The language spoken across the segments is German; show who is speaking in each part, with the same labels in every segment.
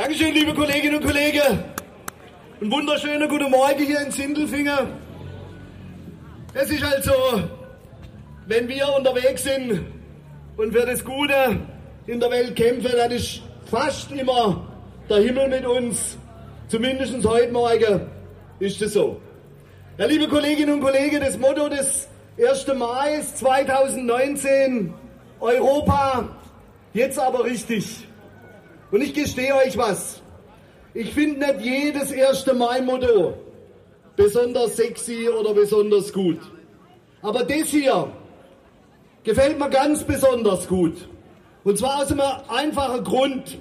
Speaker 1: Dankeschön, liebe Kolleginnen und Kollegen. Ein wunderschöner guten Morgen hier in Sindelfingen. Es ist also, wenn wir unterwegs sind und für das Gute in der Welt kämpfen, dann ist fast immer der Himmel mit uns. Zumindest heute Morgen ist es so. Ja, liebe Kolleginnen und Kollegen, das Motto des 1. Mai 2019, Europa, jetzt aber richtig. Und ich gestehe euch was. Ich finde nicht jedes 1. Mai-Motto besonders sexy oder besonders gut. Aber das hier gefällt mir ganz besonders gut. Und zwar aus einem einfachen Grund.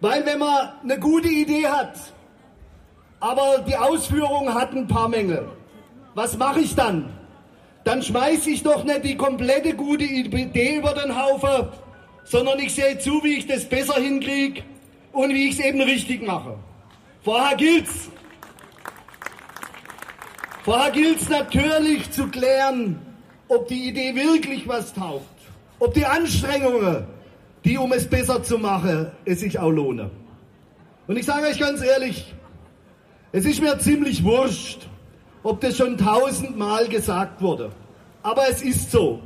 Speaker 1: Weil wenn man eine gute Idee hat, aber die Ausführung hat ein paar Mängel, was mache ich dann? Dann schmeiße ich doch nicht die komplette gute Idee über den Haufen, sondern ich sehe zu, wie ich das besser hinkriege und wie ich es eben richtig mache. Vorher gilt's. Vorher gilt's natürlich zu klären, ob die Idee wirklich was taugt, ob die Anstrengungen, die um es besser zu machen, es sich auch lohnen. Und ich sage euch ganz ehrlich, es ist mir ziemlich wurscht, ob das schon tausendmal gesagt wurde. Aber es ist so.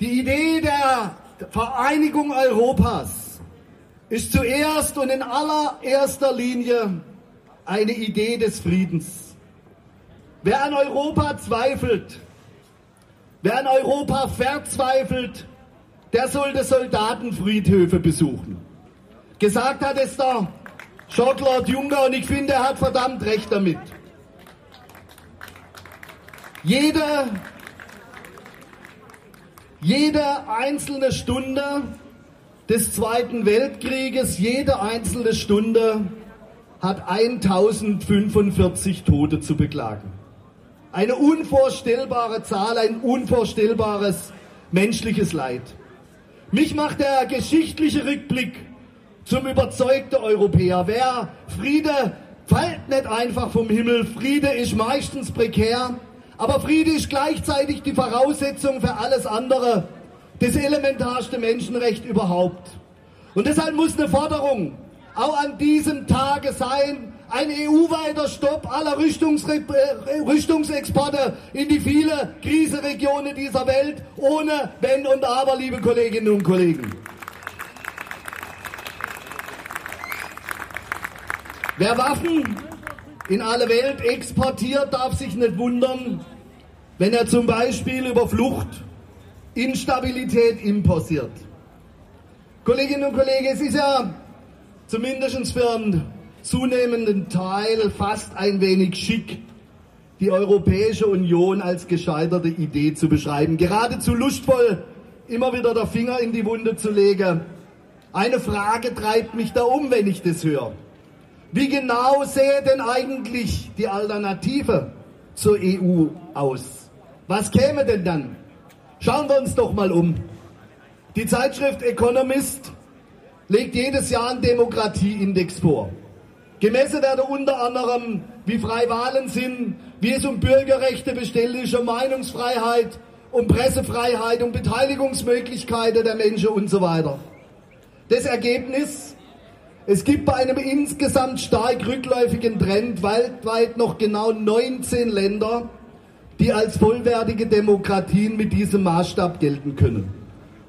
Speaker 1: Die Idee der Vereinigung Europas ist zuerst und in allererster Linie eine Idee des Friedens. Wer an Europa zweifelt, wer an Europa verzweifelt, der sollte Soldatenfriedhöfe besuchen. Gesagt hat es der Jean-Claude Juncker und ich finde, er hat verdammt recht damit. Jeder jede einzelne Stunde des Zweiten Weltkrieges, jede einzelne Stunde hat 1045 Tote zu beklagen. Eine unvorstellbare Zahl, ein unvorstellbares menschliches Leid. Mich macht der geschichtliche Rückblick zum überzeugten Europäer. Wer Friede fällt nicht einfach vom Himmel, Friede ist meistens prekär. Aber Friede ist gleichzeitig die Voraussetzung für alles andere, das elementarste Menschenrecht überhaupt. Und deshalb muss eine Forderung auch an diesem Tage sein, ein EU-weiter Stopp aller äh, Rüstungsexporte in die viele Krisenregionen dieser Welt, ohne Wenn und Aber, liebe Kolleginnen und Kollegen. Wer Waffen in alle Welt exportiert, darf sich nicht wundern, wenn er zum Beispiel über Flucht Instabilität importiert. Kolleginnen und Kollegen, es ist ja zumindest für einen zunehmenden Teil fast ein wenig schick, die Europäische Union als gescheiterte Idee zu beschreiben. Geradezu lustvoll, immer wieder der Finger in die Wunde zu legen. Eine Frage treibt mich da um, wenn ich das höre. Wie genau sähe denn eigentlich die Alternative zur EU aus? Was käme denn dann? Schauen wir uns doch mal um. Die Zeitschrift Economist legt jedes Jahr einen Demokratieindex vor. Gemessen werden unter anderem, wie frei Wahlen sind, wie es um Bürgerrechte, bestellische Meinungsfreiheit, um Pressefreiheit, um Beteiligungsmöglichkeiten der Menschen und so weiter. Das Ergebnis, es gibt bei einem insgesamt stark rückläufigen Trend weltweit noch genau 19 Länder, die als vollwertige Demokratien mit diesem Maßstab gelten können.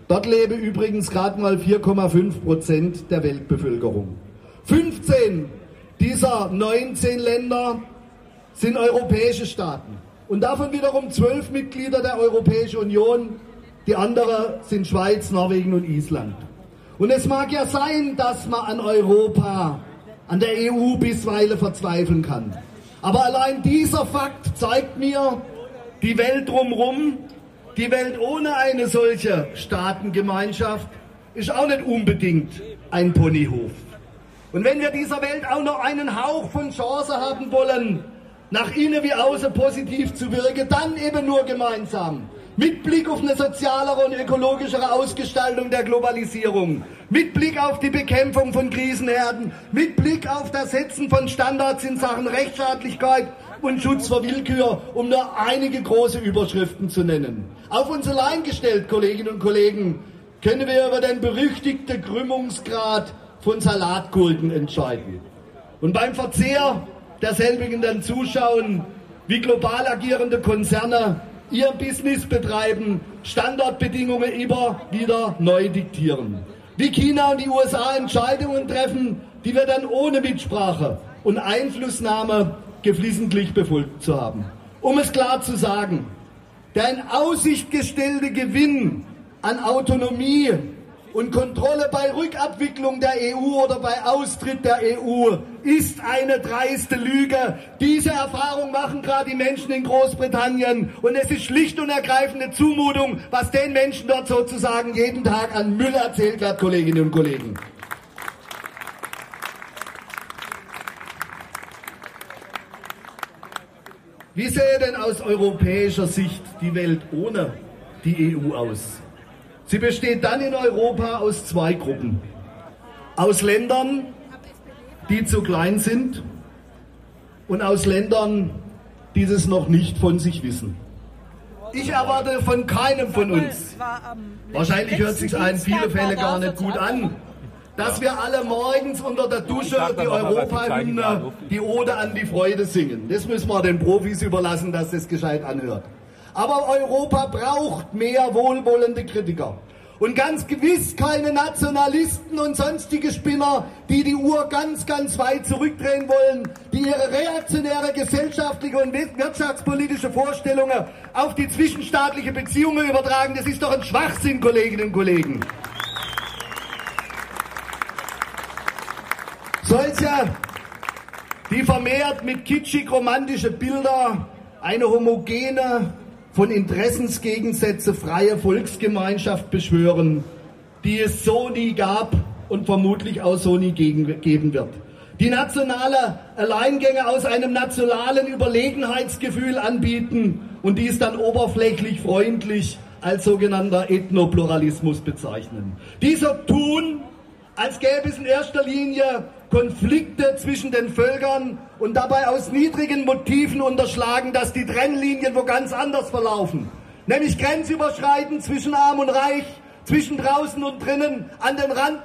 Speaker 1: Dort leben übrigens gerade mal 4,5 Prozent der Weltbevölkerung. 15 dieser 19 Länder sind europäische Staaten. Und davon wiederum 12 Mitglieder der Europäischen Union. Die anderen sind Schweiz, Norwegen und Island. Und es mag ja sein, dass man an Europa, an der EU bisweilen verzweifeln kann. Aber allein dieser Fakt zeigt mir, die Welt drumherum, die Welt ohne eine solche Staatengemeinschaft ist auch nicht unbedingt ein Ponyhof. Und wenn wir dieser Welt auch noch einen Hauch von Chance haben wollen, nach innen wie außen positiv zu wirken, dann eben nur gemeinsam. Mit Blick auf eine sozialere und ökologischere Ausgestaltung der Globalisierung, mit Blick auf die Bekämpfung von Krisenherden, mit Blick auf das Setzen von Standards in Sachen Rechtsstaatlichkeit und Schutz vor Willkür, um nur einige große Überschriften zu nennen. Auf uns allein gestellt, Kolleginnen und Kollegen, können wir über den berüchtigten Krümmungsgrad von Salatgurken entscheiden. Und beim Verzehr derselbigen dann zuschauen, wie global agierende Konzerne ihr Business betreiben, Standardbedingungen immer wieder neu diktieren. Wie China und die USA Entscheidungen treffen, die wir dann ohne Mitsprache und Einflussnahme geflissentlich befolgt zu haben. Um es klar zu sagen, der in Aussicht gestellte Gewinn an Autonomie und Kontrolle bei Rückabwicklung der EU oder bei Austritt der EU ist eine dreiste Lüge. Diese Erfahrung machen gerade die Menschen in Großbritannien und es ist schlicht und ergreifende Zumutung, was den Menschen dort sozusagen jeden Tag an Müll erzählt wird, Kolleginnen und Kollegen. Wie sähe denn aus europäischer Sicht die Welt ohne die EU aus? Sie besteht dann in Europa aus zwei Gruppen. Aus Ländern, die zu klein sind und aus Ländern, die es noch nicht von sich wissen. Ich erwarte von keinem von uns, wahrscheinlich hört sich in vielen Fällen gar nicht gut an, dass wir alle morgens unter der Dusche die Europahymne, die Ode an die Freude singen. Das müssen wir den Profis überlassen, dass das gescheit anhört. Aber Europa braucht mehr wohlwollende Kritiker. Und ganz gewiss keine Nationalisten und sonstige Spinner, die die Uhr ganz, ganz weit zurückdrehen wollen, die ihre reaktionäre gesellschaftliche und wirtschaftspolitische Vorstellungen auf die zwischenstaatliche Beziehungen übertragen. Das ist doch ein Schwachsinn, Kolleginnen und Kollegen. Solche, die vermehrt mit kitschig romantische Bilder eine homogene, von Interessensgegensätze freie Volksgemeinschaft beschwören, die es so nie gab und vermutlich auch so nie geben wird. Die nationale Alleingänge aus einem nationalen Überlegenheitsgefühl anbieten und dies dann oberflächlich freundlich als sogenannter Ethnopluralismus bezeichnen. Dieser tun, als gäbe es in erster Linie Konflikte zwischen den Völkern und dabei aus niedrigen Motiven unterschlagen, dass die Trennlinien wo ganz anders verlaufen. Nämlich grenzüberschreitend zwischen Arm und Reich, zwischen draußen und drinnen, an den Rand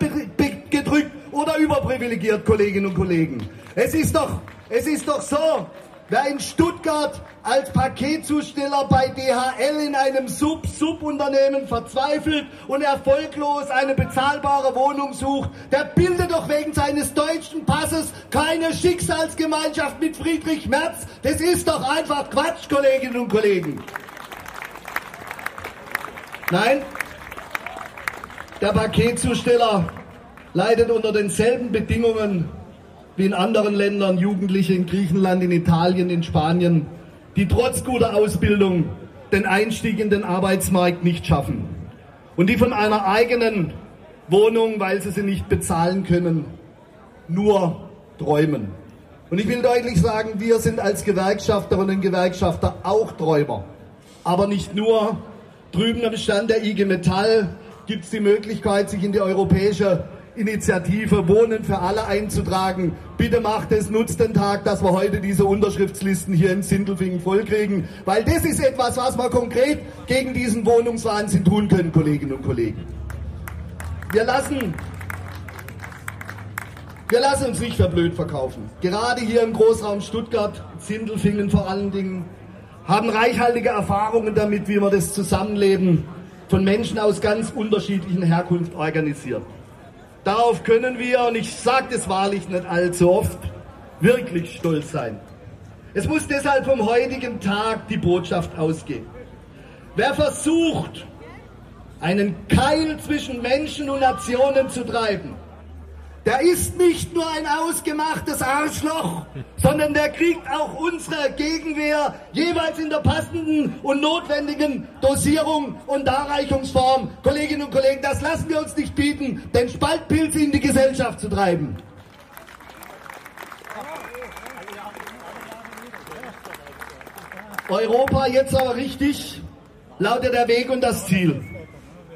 Speaker 1: gedrückt oder überprivilegiert, Kolleginnen und Kollegen. Es ist doch, es ist doch so, Wer in Stuttgart als Paketzusteller bei DHL in einem Sub-Sub-Unternehmen verzweifelt und erfolglos eine bezahlbare Wohnung sucht, der bildet doch wegen seines deutschen Passes keine Schicksalsgemeinschaft mit Friedrich Merz. Das ist doch einfach Quatsch, Kolleginnen und Kollegen. Nein, der Paketzusteller leidet unter denselben Bedingungen wie in anderen Ländern Jugendliche in Griechenland, in Italien, in Spanien, die trotz guter Ausbildung den Einstieg in den Arbeitsmarkt nicht schaffen und die von einer eigenen Wohnung, weil sie sie nicht bezahlen können, nur träumen. Und ich will deutlich sagen, wir sind als Gewerkschafterinnen und Gewerkschafter auch Träumer. Aber nicht nur. Drüben am Stand der IG Metall gibt es die Möglichkeit, sich in die europäische Initiative Wohnen für alle einzutragen. Bitte macht es, nutzt den Tag, dass wir heute diese Unterschriftslisten hier in Sindelfingen vollkriegen, weil das ist etwas, was wir konkret gegen diesen Wohnungswahnsinn tun können, Kolleginnen und Kollegen. Wir lassen, wir lassen uns nicht für blöd verkaufen. Gerade hier im Großraum Stuttgart, Sindelfingen vor allen Dingen, haben reichhaltige Erfahrungen damit, wie man das Zusammenleben von Menschen aus ganz unterschiedlichen Herkunft organisiert. Darauf können wir, und ich sage das wahrlich nicht allzu oft, wirklich stolz sein. Es muss deshalb vom heutigen Tag die Botschaft ausgehen. Wer versucht, einen Keil zwischen Menschen und Nationen zu treiben, der ist nicht nur ein ausgemachtes Arschloch, sondern der kriegt auch unsere Gegenwehr jeweils in der passenden und notwendigen Dosierung und Darreichungsform. Kolleginnen und Kollegen, das lassen wir uns nicht bieten, den Spaltpilz in die Gesellschaft zu treiben. Europa jetzt aber richtig, lautet der Weg und das Ziel.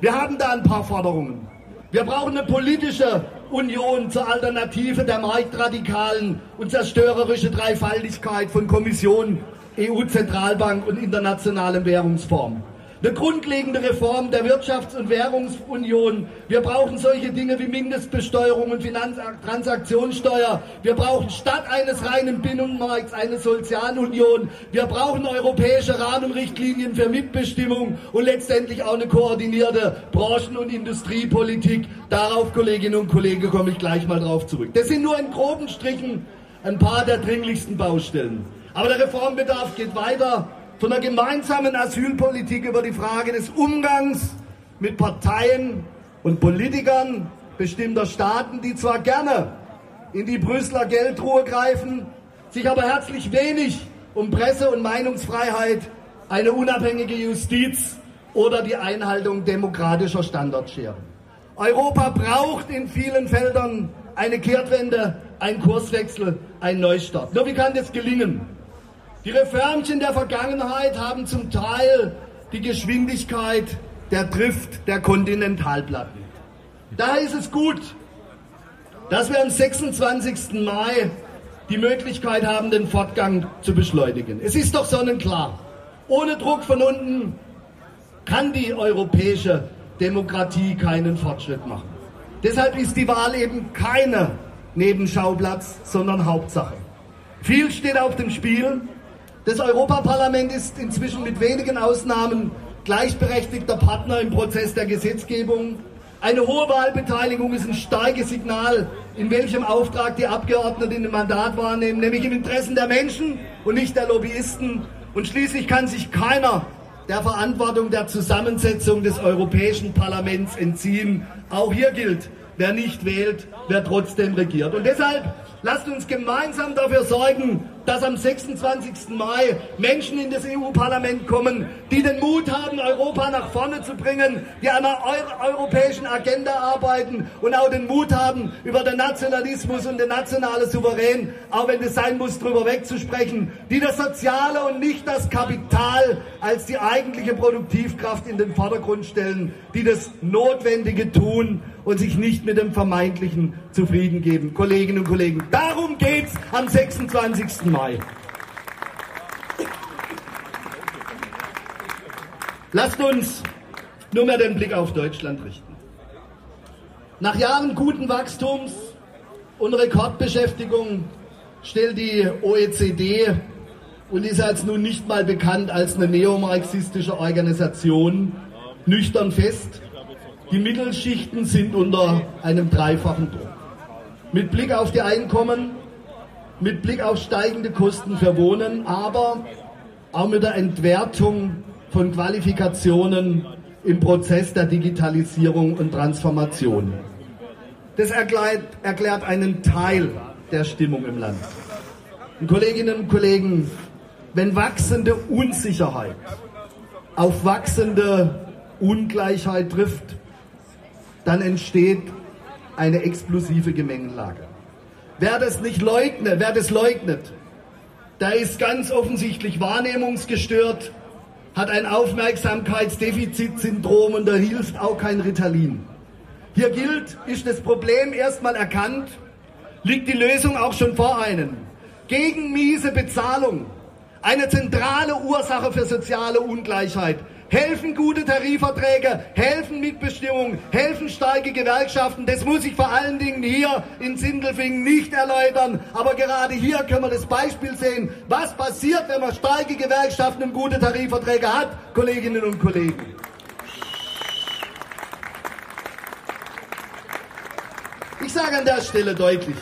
Speaker 1: Wir haben da ein paar Forderungen. Wir brauchen eine politische Union zur Alternative der marktradikalen und zerstörerische Dreifaltigkeit von Kommission, EU-Zentralbank und internationalem Währungsfonds. Eine grundlegende Reform der Wirtschafts- und Währungsunion. Wir brauchen solche Dinge wie Mindestbesteuerung und Finanztransaktionssteuer. Wir brauchen statt eines reinen Binnenmarkts eine Sozialunion. Wir brauchen europäische Rahmenrichtlinien für Mitbestimmung und letztendlich auch eine koordinierte Branchen- und Industriepolitik. Darauf, Kolleginnen und Kollegen, komme ich gleich mal drauf zurück. Das sind nur in groben Strichen ein paar der dringlichsten Baustellen. Aber der Reformbedarf geht weiter von der gemeinsamen Asylpolitik über die Frage des Umgangs mit Parteien und Politikern bestimmter Staaten, die zwar gerne in die Brüsseler Geldruhe greifen, sich aber herzlich wenig um Presse- und Meinungsfreiheit, eine unabhängige Justiz oder die Einhaltung demokratischer Standards scheren. Europa braucht in vielen Feldern eine Kehrtwende, einen Kurswechsel, einen Neustart. Nur wie kann das gelingen? Die Reformchen der Vergangenheit haben zum Teil die Geschwindigkeit der Drift der Kontinentalplatten. Daher ist es gut, dass wir am 26. Mai die Möglichkeit haben, den Fortgang zu beschleunigen. Es ist doch sonnenklar, ohne Druck von unten kann die europäische Demokratie keinen Fortschritt machen. Deshalb ist die Wahl eben keine Nebenschauplatz, sondern Hauptsache. Viel steht auf dem Spiel das Europaparlament ist inzwischen mit wenigen Ausnahmen gleichberechtigter Partner im Prozess der Gesetzgebung. Eine hohe Wahlbeteiligung ist ein starkes Signal, in welchem Auftrag die Abgeordneten ein Mandat wahrnehmen, nämlich im Interesse der Menschen und nicht der Lobbyisten. Und schließlich kann sich keiner der Verantwortung der Zusammensetzung des Europäischen Parlaments entziehen. Auch hier gilt, wer nicht wählt, wer trotzdem regiert. Und deshalb lasst uns gemeinsam dafür sorgen, dass am 26. Mai Menschen in das EU-Parlament kommen, die den Mut haben, Europa nach vorne zu bringen, die an einer europäischen Agenda arbeiten und auch den Mut haben, über den Nationalismus und den nationalen Souverän, auch wenn es sein muss, darüber wegzusprechen, die das Soziale und nicht das Kapital als die eigentliche Produktivkraft in den Vordergrund stellen, die das Notwendige tun und sich nicht mit dem Vermeintlichen zufrieden geben. Kolleginnen und Kollegen, darum geht es am 26. Mai. Lasst uns nur mehr den Blick auf Deutschland richten. Nach Jahren guten Wachstums und Rekordbeschäftigung stellt die OECD und ist als nun nicht mal bekannt als eine neomarxistische Organisation nüchtern fest, die Mittelschichten sind unter einem dreifachen Druck. Mit Blick auf die Einkommen, mit Blick auf steigende Kosten für Wohnen, aber auch mit der Entwertung von Qualifikationen im Prozess der Digitalisierung und Transformation. Das erklärt, erklärt einen Teil der Stimmung im Land. Und Kolleginnen und Kollegen, wenn wachsende Unsicherheit auf wachsende Ungleichheit trifft, dann entsteht eine explosive Gemengelage. Wer das nicht leugnet, wer das leugnet, der ist ganz offensichtlich wahrnehmungsgestört, hat ein Aufmerksamkeitsdefizitsyndrom und da hilft auch kein Ritalin. Hier gilt, ist das Problem erstmal erkannt, liegt die Lösung auch schon vor einem. Gegen miese Bezahlung, eine zentrale Ursache für soziale Ungleichheit, helfen gute Tarifverträge, helfen Mitbestimmung, helfen starke Gewerkschaften. Das muss ich vor allen Dingen hier in Sindelfingen nicht erläutern. Aber gerade hier können wir das Beispiel sehen, was passiert, wenn man starke Gewerkschaften und gute Tarifverträge hat, Kolleginnen und Kollegen. Ich sage an der Stelle deutlich,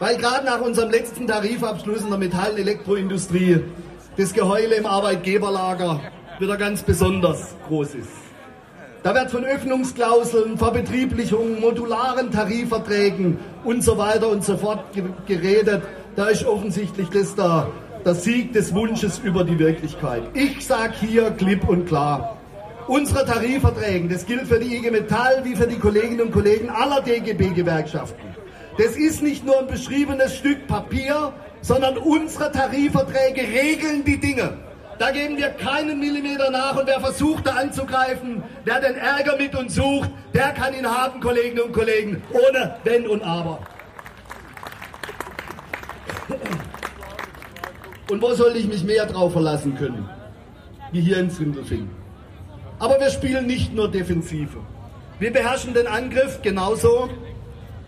Speaker 1: weil gerade nach unserem letzten Tarifabschluss in der Metall- und Elektroindustrie das Geheule im Arbeitgeberlager wieder ganz besonders groß ist. Da wird von Öffnungsklauseln, Verbetrieblichungen, modularen Tarifverträgen und so weiter und so fort geredet. Da ist offensichtlich das der, der Sieg des Wunsches über die Wirklichkeit. Ich sage hier klipp und klar, unsere Tarifverträge, das gilt für die IG Metall wie für die Kolleginnen und Kollegen aller DGB-Gewerkschaften. Das ist nicht nur ein beschriebenes Stück Papier, sondern unsere Tarifverträge regeln die Dinge. Da geben wir keinen Millimeter nach und wer versucht da anzugreifen, wer den Ärger mit uns sucht, der kann ihn haben, Kolleginnen und Kollegen, ohne Wenn und Aber. Und wo soll ich mich mehr drauf verlassen können, wie hier in Sindelfingen? Aber wir spielen nicht nur Defensive. Wir beherrschen den Angriff genauso.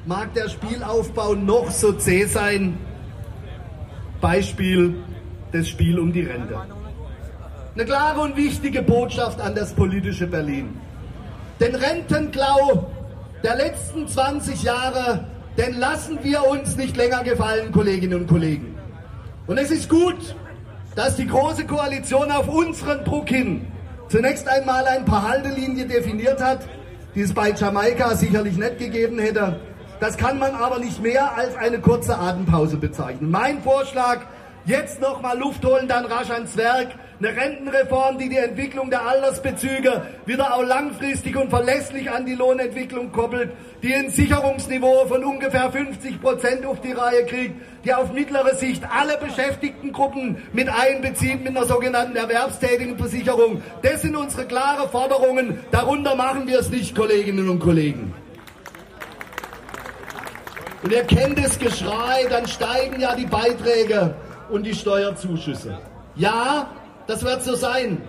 Speaker 1: Mag der Spielaufbau noch so zäh sein. Beispiel das Spiel um die Rente. Eine klare und wichtige Botschaft an das politische Berlin. Den Rentenklau der letzten 20 Jahre, den lassen wir uns nicht länger gefallen, Kolleginnen und Kollegen. Und es ist gut, dass die Große Koalition auf unseren Druck hin zunächst einmal ein paar Haltelinien definiert hat, die es bei Jamaika sicherlich nicht gegeben hätte. Das kann man aber nicht mehr als eine kurze Atempause bezeichnen. Mein Vorschlag, jetzt nochmal Luft holen, dann rasch ans Werk. Eine Rentenreform, die die Entwicklung der Altersbezüge wieder auch langfristig und verlässlich an die Lohnentwicklung koppelt, die ein Sicherungsniveau von ungefähr 50 Prozent auf die Reihe kriegt, die auf mittlere Sicht alle beschäftigten Gruppen mit einbezieht mit einer sogenannten erwerbstätigen Versicherung. Das sind unsere klaren Forderungen. Darunter machen wir es nicht, Kolleginnen und Kollegen. Und ihr kennt das Geschrei, dann steigen ja die Beiträge und die Steuerzuschüsse. Ja, das wird so sein.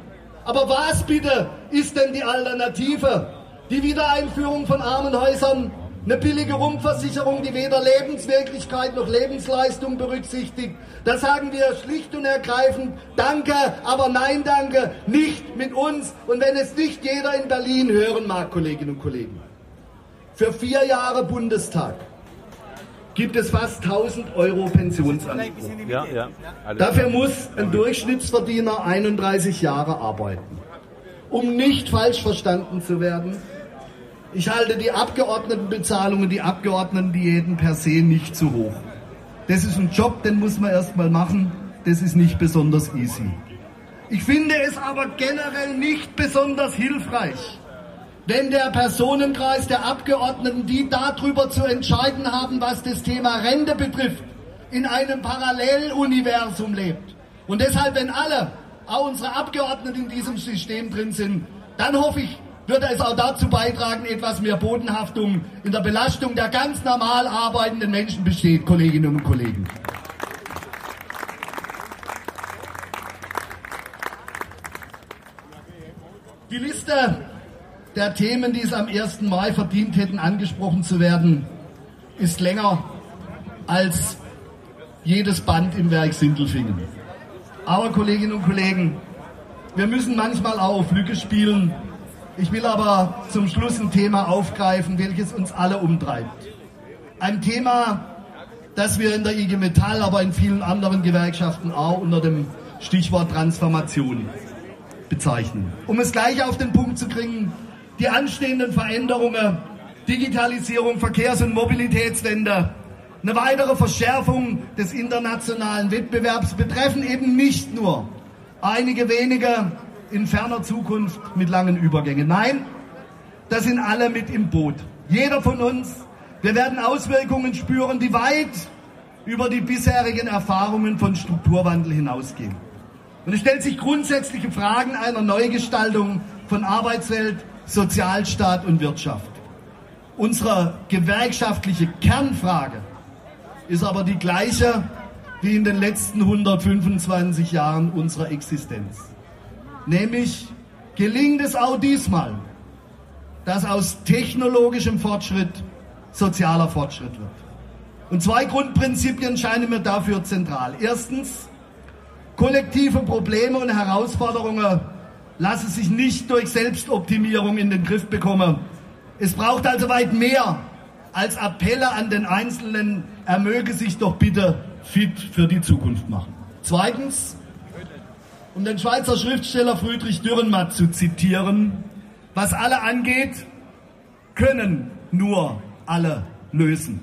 Speaker 1: Aber was bitte ist denn die Alternative? Die Wiedereinführung von Armenhäusern, eine billige Rumpfversicherung, die weder Lebenswirklichkeit noch Lebensleistung berücksichtigt. Da sagen wir schlicht und ergreifend Danke, aber nein Danke, nicht mit uns. Und wenn es nicht jeder in Berlin hören mag, Kolleginnen und Kollegen. Für vier Jahre Bundestag gibt es fast 1000 Euro Pensionsanspruch. Ja, ja. Dafür muss ein Durchschnittsverdiener 31 Jahre arbeiten. Um nicht falsch verstanden zu werden, ich halte die Abgeordnetenbezahlungen, die Abgeordnetendiäten per se nicht zu hoch. Das ist ein Job, den muss man erstmal machen. Das ist nicht besonders easy. Ich finde es aber generell nicht besonders hilfreich, wenn der Personenkreis der Abgeordneten, die darüber zu entscheiden haben, was das Thema Rente betrifft, in einem Paralleluniversum lebt. Und deshalb, wenn alle, auch unsere Abgeordneten in diesem System drin sind, dann hoffe ich, würde es auch dazu beitragen, etwas mehr Bodenhaftung in der Belastung der ganz normal arbeitenden Menschen besteht, Kolleginnen und Kollegen. Die Liste der Themen, die es am 1. Mai verdient hätten, angesprochen zu werden, ist länger als jedes Band im Werk Sindelfingen. Aber Kolleginnen und Kollegen, wir müssen manchmal auch auf Lücke spielen. Ich will aber zum Schluss ein Thema aufgreifen, welches uns alle umtreibt. Ein Thema, das wir in der IG Metall, aber in vielen anderen Gewerkschaften auch unter dem Stichwort Transformation bezeichnen. Um es gleich auf den Punkt zu kriegen, die anstehenden Veränderungen, Digitalisierung, Verkehrs- und Mobilitätswende, eine weitere Verschärfung des internationalen Wettbewerbs betreffen eben nicht nur einige wenige in ferner Zukunft mit langen Übergängen. Nein, da sind alle mit im Boot. Jeder von uns. Wir werden Auswirkungen spüren, die weit über die bisherigen Erfahrungen von Strukturwandel hinausgehen. Und es stellt sich grundsätzliche Fragen einer Neugestaltung von Arbeitswelt, Sozialstaat und Wirtschaft. Unsere gewerkschaftliche Kernfrage ist aber die gleiche wie in den letzten 125 Jahren unserer Existenz. Nämlich gelingt es auch diesmal, dass aus technologischem Fortschritt sozialer Fortschritt wird. Und zwei Grundprinzipien scheinen mir dafür zentral. Erstens, kollektive Probleme und Herausforderungen lasse sich nicht durch Selbstoptimierung in den Griff bekommen. Es braucht also weit mehr als Appelle an den Einzelnen, er möge sich doch bitte fit für die Zukunft machen. Zweitens, um den Schweizer Schriftsteller Friedrich Dürrenmatt zu zitieren, was alle angeht, können nur alle lösen.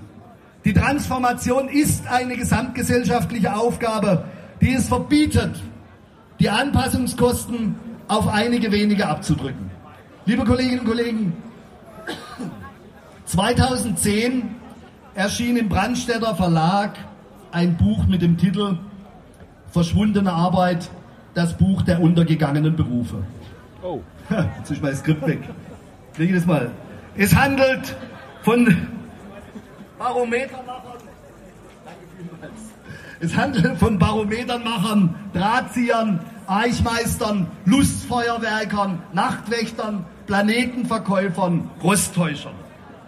Speaker 1: Die Transformation ist eine gesamtgesellschaftliche Aufgabe, die es verbietet, die Anpassungskosten auf einige wenige abzudrücken. Liebe Kolleginnen und Kollegen, 2010 erschien im Brandstätter Verlag ein Buch mit dem Titel Verschwundene Arbeit, das Buch der untergegangenen Berufe. Oh. Jetzt ist mein Skript weg. Kriege ich das mal. Es handelt von Barometermachern. Danke vielmals. Es handelt von Barometermachern, Drahtziehern, Eichmeistern, Lustfeuerwerkern, Nachtwächtern, Planetenverkäufern, Rosttäuschern.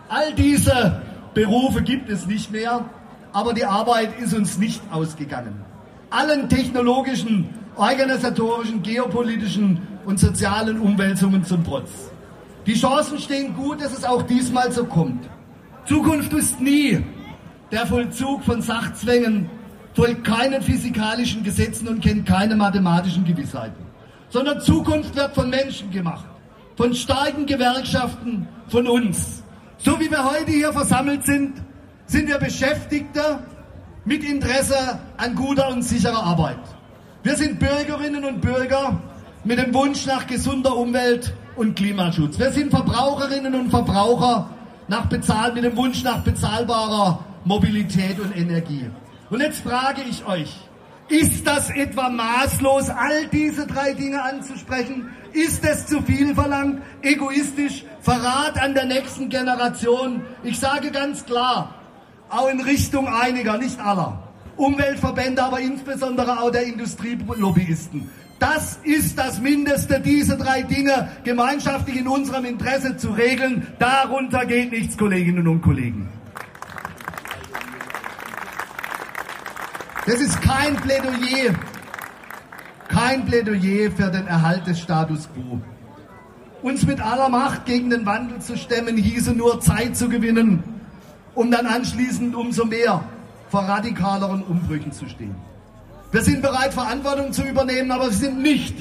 Speaker 1: All diese Berufe gibt es nicht mehr, aber die Arbeit ist uns nicht ausgegangen. Allen technologischen, organisatorischen, geopolitischen und sozialen Umwälzungen zum Trotz. Die Chancen stehen gut, dass es auch diesmal so kommt. Zukunft ist nie der Vollzug von Sachzwängen, folgt keinen physikalischen Gesetzen und kennt keine mathematischen Gewissheiten. Sondern Zukunft wird von Menschen gemacht, von starken Gewerkschaften, von uns. So wie wir heute hier versammelt sind, sind wir Beschäftigte mit Interesse an guter und sicherer Arbeit. Wir sind Bürgerinnen und Bürger mit dem Wunsch nach gesunder Umwelt und Klimaschutz. Wir sind Verbraucherinnen und Verbraucher nach bezahl mit dem Wunsch nach bezahlbarer Mobilität und Energie. Und jetzt frage ich euch, ist das etwa maßlos, all diese drei Dinge anzusprechen? Ist es zu viel verlangt? Egoistisch? Verrat an der nächsten Generation? Ich sage ganz klar, auch in Richtung einiger, nicht aller. Umweltverbände, aber insbesondere auch der Industrielobbyisten. Das ist das Mindeste, diese drei Dinge gemeinschaftlich in unserem Interesse zu regeln. Darunter geht nichts, Kolleginnen und Kollegen. Das ist kein Plädoyer, kein Plädoyer für den Erhalt des Status quo. Uns mit aller Macht gegen den Wandel zu stemmen, hieße nur Zeit zu gewinnen, um dann anschließend umso mehr vor radikaleren Umbrüchen zu stehen. Wir sind bereit, Verantwortung zu übernehmen, aber wir sind nicht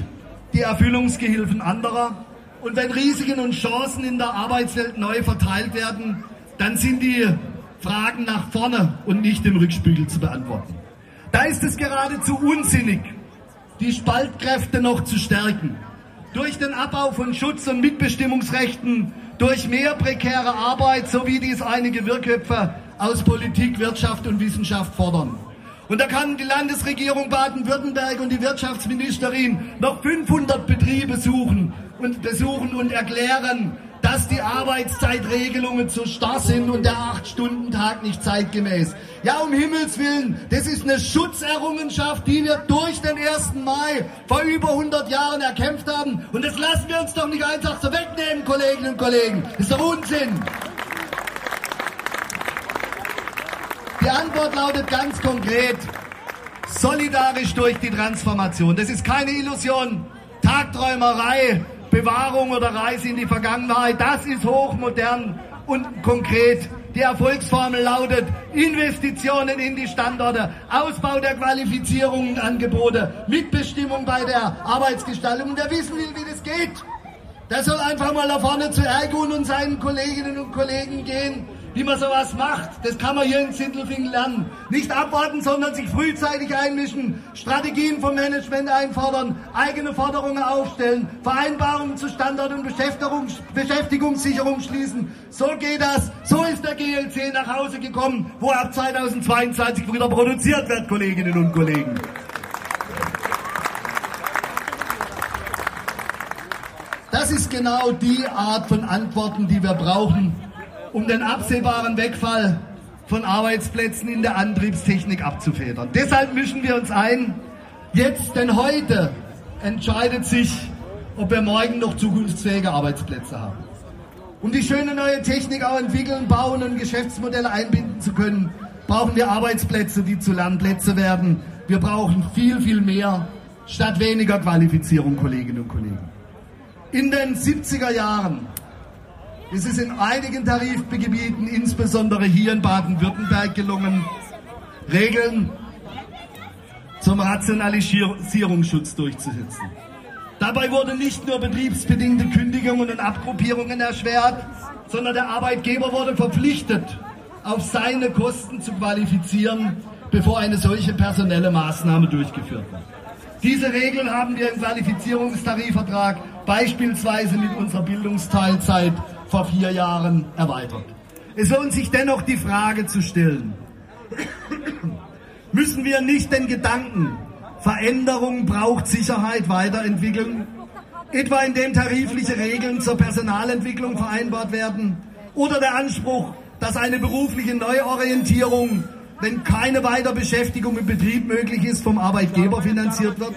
Speaker 1: die Erfüllungsgehilfen anderer. Und wenn Risiken und Chancen in der Arbeitswelt neu verteilt werden, dann sind die Fragen nach vorne und nicht im Rückspiegel zu beantworten. Da ist es geradezu unsinnig, die Spaltkräfte noch zu stärken. Durch den Abbau von Schutz- und Mitbestimmungsrechten, durch mehr prekäre Arbeit, so wie dies einige Wirköpfe aus Politik, Wirtschaft und Wissenschaft fordern. Und da kann die Landesregierung Baden-Württemberg und die Wirtschaftsministerin noch 500 Betriebe suchen und besuchen und erklären, dass die Arbeitszeitregelungen zu starr sind und der 8-Stunden-Tag nicht zeitgemäß. Ja, um Himmels Willen, das ist eine Schutzerrungenschaft, die wir durch den 1. Mai vor über 100 Jahren erkämpft haben. Und das lassen wir uns doch nicht einfach so wegnehmen, Kolleginnen und Kollegen. Das ist doch Unsinn. Die Antwort lautet ganz konkret, solidarisch durch die Transformation. Das ist keine Illusion, Tagträumerei, Bewahrung oder Reise in die Vergangenheit, das ist hochmodern und konkret. Die Erfolgsformel lautet Investitionen in die Standorte, Ausbau der Qualifizierung und Angebote, Mitbestimmung bei der Arbeitsgestaltung. Und wer wissen will, wie das geht, der soll einfach mal da vorne zu Ergun und seinen Kolleginnen und Kollegen gehen wie man sowas macht. Das kann man hier in Sindelfingen lernen. Nicht abwarten, sondern sich frühzeitig einmischen, Strategien vom Management einfordern, eigene Forderungen aufstellen, Vereinbarungen zu Standort- und Beschäftigungssicherung schließen. So geht das. So ist der GLC nach Hause gekommen, wo ab 2022 wieder produziert wird, Kolleginnen und Kollegen. Das ist genau die Art von Antworten, die wir brauchen, um den absehbaren Wegfall von Arbeitsplätzen in der Antriebstechnik abzufedern. Deshalb mischen wir uns ein. Jetzt, denn heute entscheidet sich, ob wir morgen noch zukunftsfähige Arbeitsplätze haben. Um die schöne neue Technik auch entwickeln, bauen und Geschäftsmodelle einbinden zu können, brauchen wir Arbeitsplätze, die zu Lernplätze werden. Wir brauchen viel, viel mehr statt weniger Qualifizierung, Kolleginnen und Kollegen. In den 70er Jahren es ist in einigen Tarifgebieten, insbesondere hier in Baden-Württemberg, gelungen, Regeln zum Rationalisierungsschutz durchzusetzen. Dabei wurden nicht nur betriebsbedingte Kündigungen und Abgruppierungen erschwert, sondern der Arbeitgeber wurde verpflichtet, auf seine Kosten zu qualifizieren, bevor eine solche personelle Maßnahme durchgeführt wird. Diese Regeln haben wir im Qualifizierungstarifvertrag beispielsweise mit unserer Bildungsteilzeit vor vier Jahren erweitert. Es lohnt sich dennoch die Frage zu stellen, müssen wir nicht den Gedanken, Veränderung braucht Sicherheit weiterentwickeln, etwa indem tarifliche Regeln zur Personalentwicklung vereinbart werden oder der Anspruch, dass eine berufliche Neuorientierung wenn keine Weiterbeschäftigung im Betrieb möglich ist, vom Arbeitgeber finanziert wird.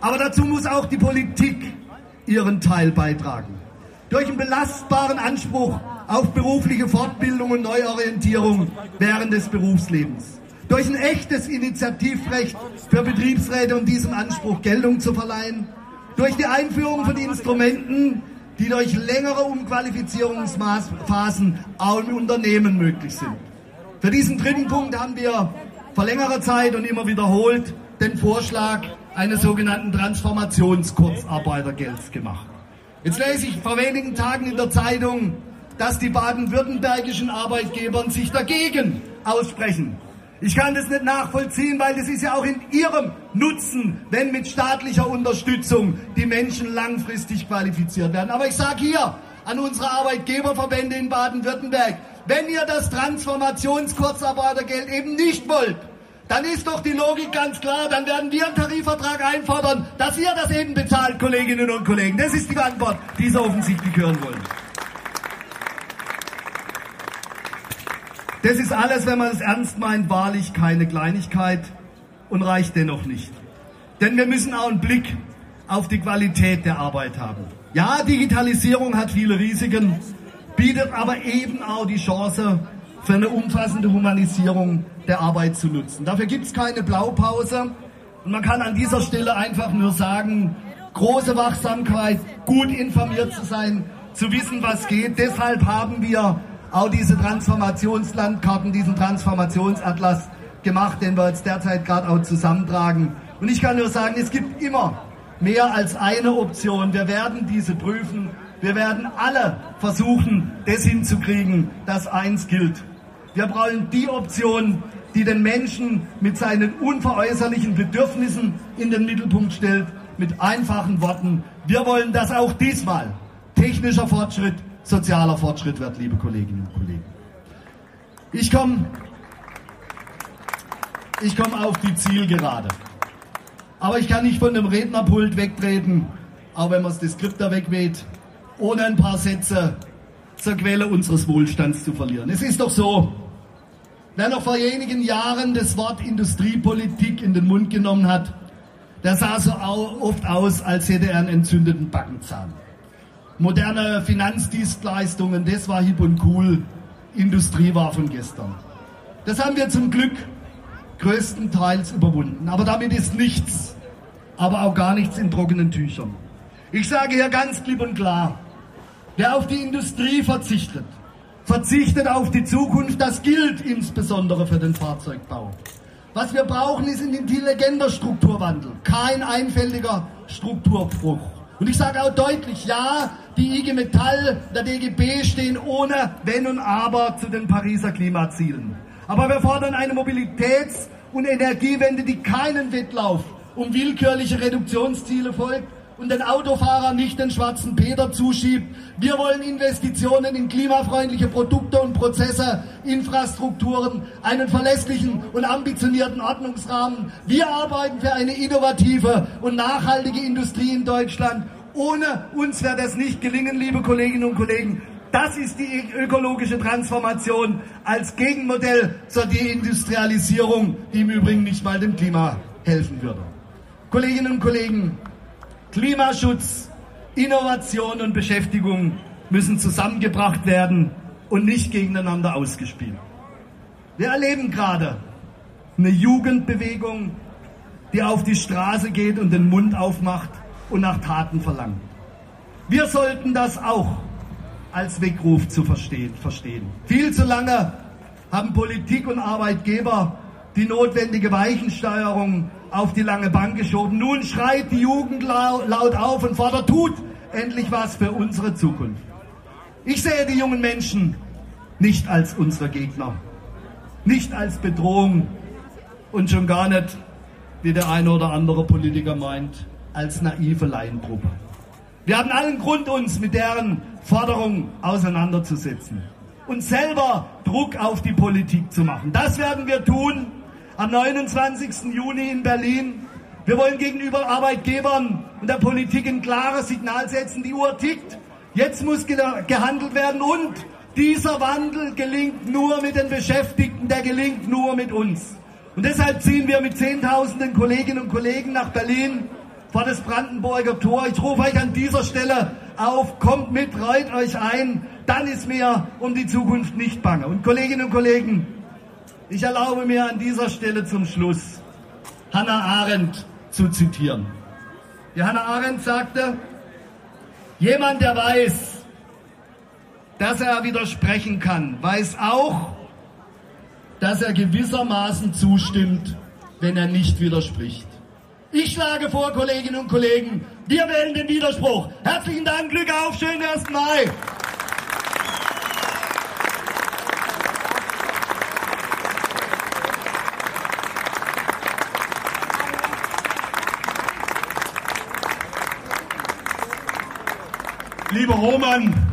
Speaker 1: Aber dazu muss auch die Politik ihren Teil beitragen. Durch einen belastbaren Anspruch auf berufliche Fortbildung und Neuorientierung während des Berufslebens. Durch ein echtes Initiativrecht für Betriebsräte und diesem Anspruch Geltung zu verleihen. Durch die Einführung von Instrumenten, die durch längere Umqualifizierungsphasen auch im Unternehmen möglich sind. Für diesen dritten Punkt haben wir vor längerer Zeit und immer wiederholt den Vorschlag eines sogenannten Transformationskurzarbeitergelds gemacht. Jetzt lese ich vor wenigen Tagen in der Zeitung, dass die baden-württembergischen Arbeitgeber sich dagegen aussprechen. Ich kann das nicht nachvollziehen, weil das ist ja auch in ihrem Nutzen, wenn mit staatlicher Unterstützung die Menschen langfristig qualifiziert werden. Aber ich sage hier an unsere Arbeitgeberverbände in Baden-Württemberg, wenn ihr das Transformationskurzarbeitergeld eben nicht wollt, dann ist doch die Logik ganz klar, dann werden wir einen Tarifvertrag einfordern, dass ihr das eben bezahlt, Kolleginnen und Kollegen. Das ist die Antwort, die Sie offensichtlich hören wollen. Das ist alles, wenn man es ernst meint, wahrlich keine Kleinigkeit und reicht dennoch nicht. Denn wir müssen auch einen Blick auf die Qualität der Arbeit haben. Ja, Digitalisierung hat viele Risiken, bietet aber eben auch die Chance für eine umfassende Humanisierung der Arbeit zu nutzen. Dafür gibt es keine Blaupause und man kann an dieser Stelle einfach nur sagen, große Wachsamkeit, gut informiert zu sein, zu wissen, was geht. Deshalb haben wir auch diese Transformationslandkarten, diesen Transformationsatlas gemacht, den wir jetzt derzeit gerade auch zusammentragen. Und ich kann nur sagen, es gibt immer mehr als eine Option. Wir werden diese prüfen. Wir werden alle versuchen, das hinzukriegen, dass eins gilt. Wir brauchen die Option, die den Menschen mit seinen unveräußerlichen Bedürfnissen in den Mittelpunkt stellt, mit einfachen Worten. Wir wollen das auch diesmal. Technischer Fortschritt sozialer Fortschritt wird, liebe Kolleginnen und Kollegen. Ich komme ich komm auf die Zielgerade. Aber ich kann nicht von dem Rednerpult wegtreten, auch wenn man das Skript da wegweht, ohne ein paar Sätze zur Quelle unseres Wohlstands zu verlieren. Es ist doch so, wer noch vor wenigen Jahren das Wort Industriepolitik in den Mund genommen hat, der sah so oft aus, als hätte er einen entzündeten Backenzahn moderne Finanzdienstleistungen, das war hip und cool, Industrie war von gestern. Das haben wir zum Glück größtenteils überwunden. Aber damit ist nichts, aber auch gar nichts in trockenen Tüchern. Ich sage hier ganz klipp und klar, wer auf die Industrie verzichtet, verzichtet auf die Zukunft. Das gilt insbesondere für den Fahrzeugbau. Was wir brauchen, ist ein intelligenter Strukturwandel, kein einfältiger Strukturbruch. Und ich sage auch deutlich, ja, die IG Metall, der DGB stehen ohne Wenn und Aber zu den Pariser Klimazielen. Aber wir fordern eine Mobilitäts- und Energiewende, die keinen Wettlauf um willkürliche Reduktionsziele folgt und den Autofahrer nicht den schwarzen Peter zuschiebt. Wir wollen Investitionen in klimafreundliche Produkte und Prozesse, Infrastrukturen, einen verlässlichen und ambitionierten Ordnungsrahmen. Wir arbeiten für eine innovative und nachhaltige Industrie in Deutschland. Ohne uns wird es nicht gelingen, liebe Kolleginnen und Kollegen. Das ist die ökologische Transformation als Gegenmodell zur Deindustrialisierung, die im Übrigen nicht mal dem Klima helfen würde. Kolleginnen und Kollegen, Klimaschutz, Innovation und Beschäftigung müssen zusammengebracht werden und nicht gegeneinander ausgespielt. Wir erleben gerade eine Jugendbewegung, die auf die Straße geht und den Mund aufmacht und nach Taten verlangt. Wir sollten das auch als Weckruf zu verstehen, verstehen. Viel zu lange haben Politik und Arbeitgeber die notwendige Weichensteuerung auf die lange Bank geschoben. Nun schreit die Jugend laut auf und fordert, tut endlich was für unsere Zukunft. Ich sehe die jungen Menschen nicht als unsere Gegner, nicht als Bedrohung und schon gar nicht, wie der eine oder andere Politiker meint, als naive Laiengruppe. Wir haben allen Grund, uns mit deren Forderungen auseinanderzusetzen und selber Druck auf die Politik zu machen. Das werden wir tun am 29. Juni in Berlin. Wir wollen gegenüber Arbeitgebern und der Politik ein klares Signal setzen. Die Uhr tickt. Jetzt muss gehandelt werden und Dieser Wandel gelingt nur mit den Beschäftigten, der gelingt nur mit uns. Und deshalb ziehen wir mit Zehntausenden Kolleginnen und Kollegen nach Berlin vor das Brandenburger Tor. Ich rufe euch an dieser Stelle auf, kommt mit, reut euch ein, dann ist mir um die Zukunft nicht bange. Und Kolleginnen und Kollegen, ich erlaube mir an dieser Stelle zum Schluss Hannah Arendt zu zitieren. Die Hannah Arendt sagte, jemand, der weiß, dass er widersprechen kann, weiß auch, dass er gewissermaßen zustimmt, wenn er nicht widerspricht. Ich schlage vor, Kolleginnen und Kollegen, wir wählen den Widerspruch. Herzlichen Dank, Glück auf, schönen 1. Mai. Lieber Roman,